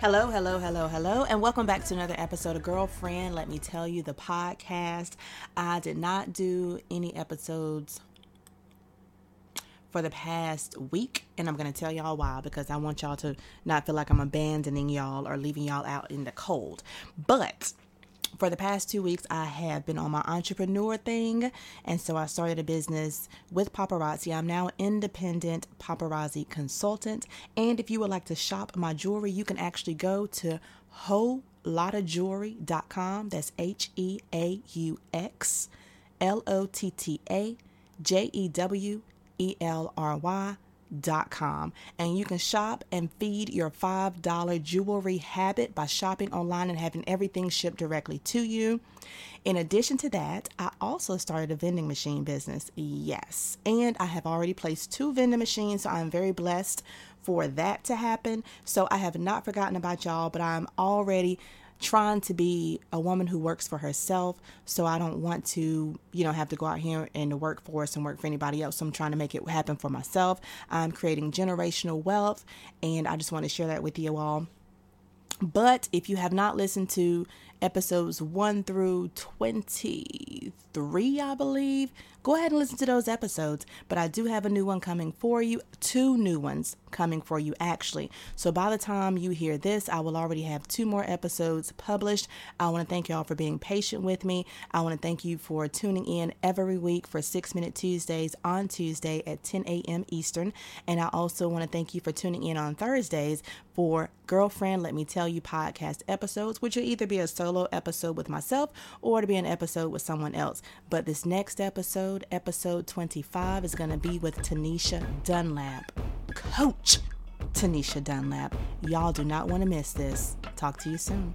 Hello, hello, hello, hello, and welcome back to another episode of Girlfriend. Let me tell you the podcast. I did not do any episodes for the past week, and I'm going to tell y'all why because I want y'all to not feel like I'm abandoning y'all or leaving y'all out in the cold. But for the past two weeks, I have been on my entrepreneur thing, and so I started a business with paparazzi. I'm now independent paparazzi consultant, and if you would like to shop my jewelry, you can actually go to com. That's H E A U X L O T T A J E W E L R Y com and you can shop and feed your $5 jewelry habit by shopping online and having everything shipped directly to you. In addition to that, I also started a vending machine business. Yes, and I have already placed two vending machines, so I'm very blessed for that to happen. So I have not forgotten about y'all, but I'm already trying to be a woman who works for herself. So I don't want to, you know, have to go out here in the workforce and work for anybody else. So I'm trying to make it happen for myself. I'm creating generational wealth, and I just want to share that with you all. But if you have not listened to episodes 1 through 23, I believe, go ahead and listen to those episodes. But I do have a new one coming for you, two new ones coming for you actually. So by the time you hear this, I will already have two more episodes published. I want to thank y'all for being patient with me. I want to thank you for tuning in every week for 6 Minute Tuesdays on Tuesday at 10 a.m. Eastern. And I also want to thank you for tuning in on Thursdays for Girlfriend Let Me Tell You podcast episodes, which will either be a solo episode with myself or to be an episode with someone else. But this next episode, episode 25, is going to be with Tanisha Dunlap coach, Tanisha Dunlap. Y'all do not want to miss this. Talk to you soon.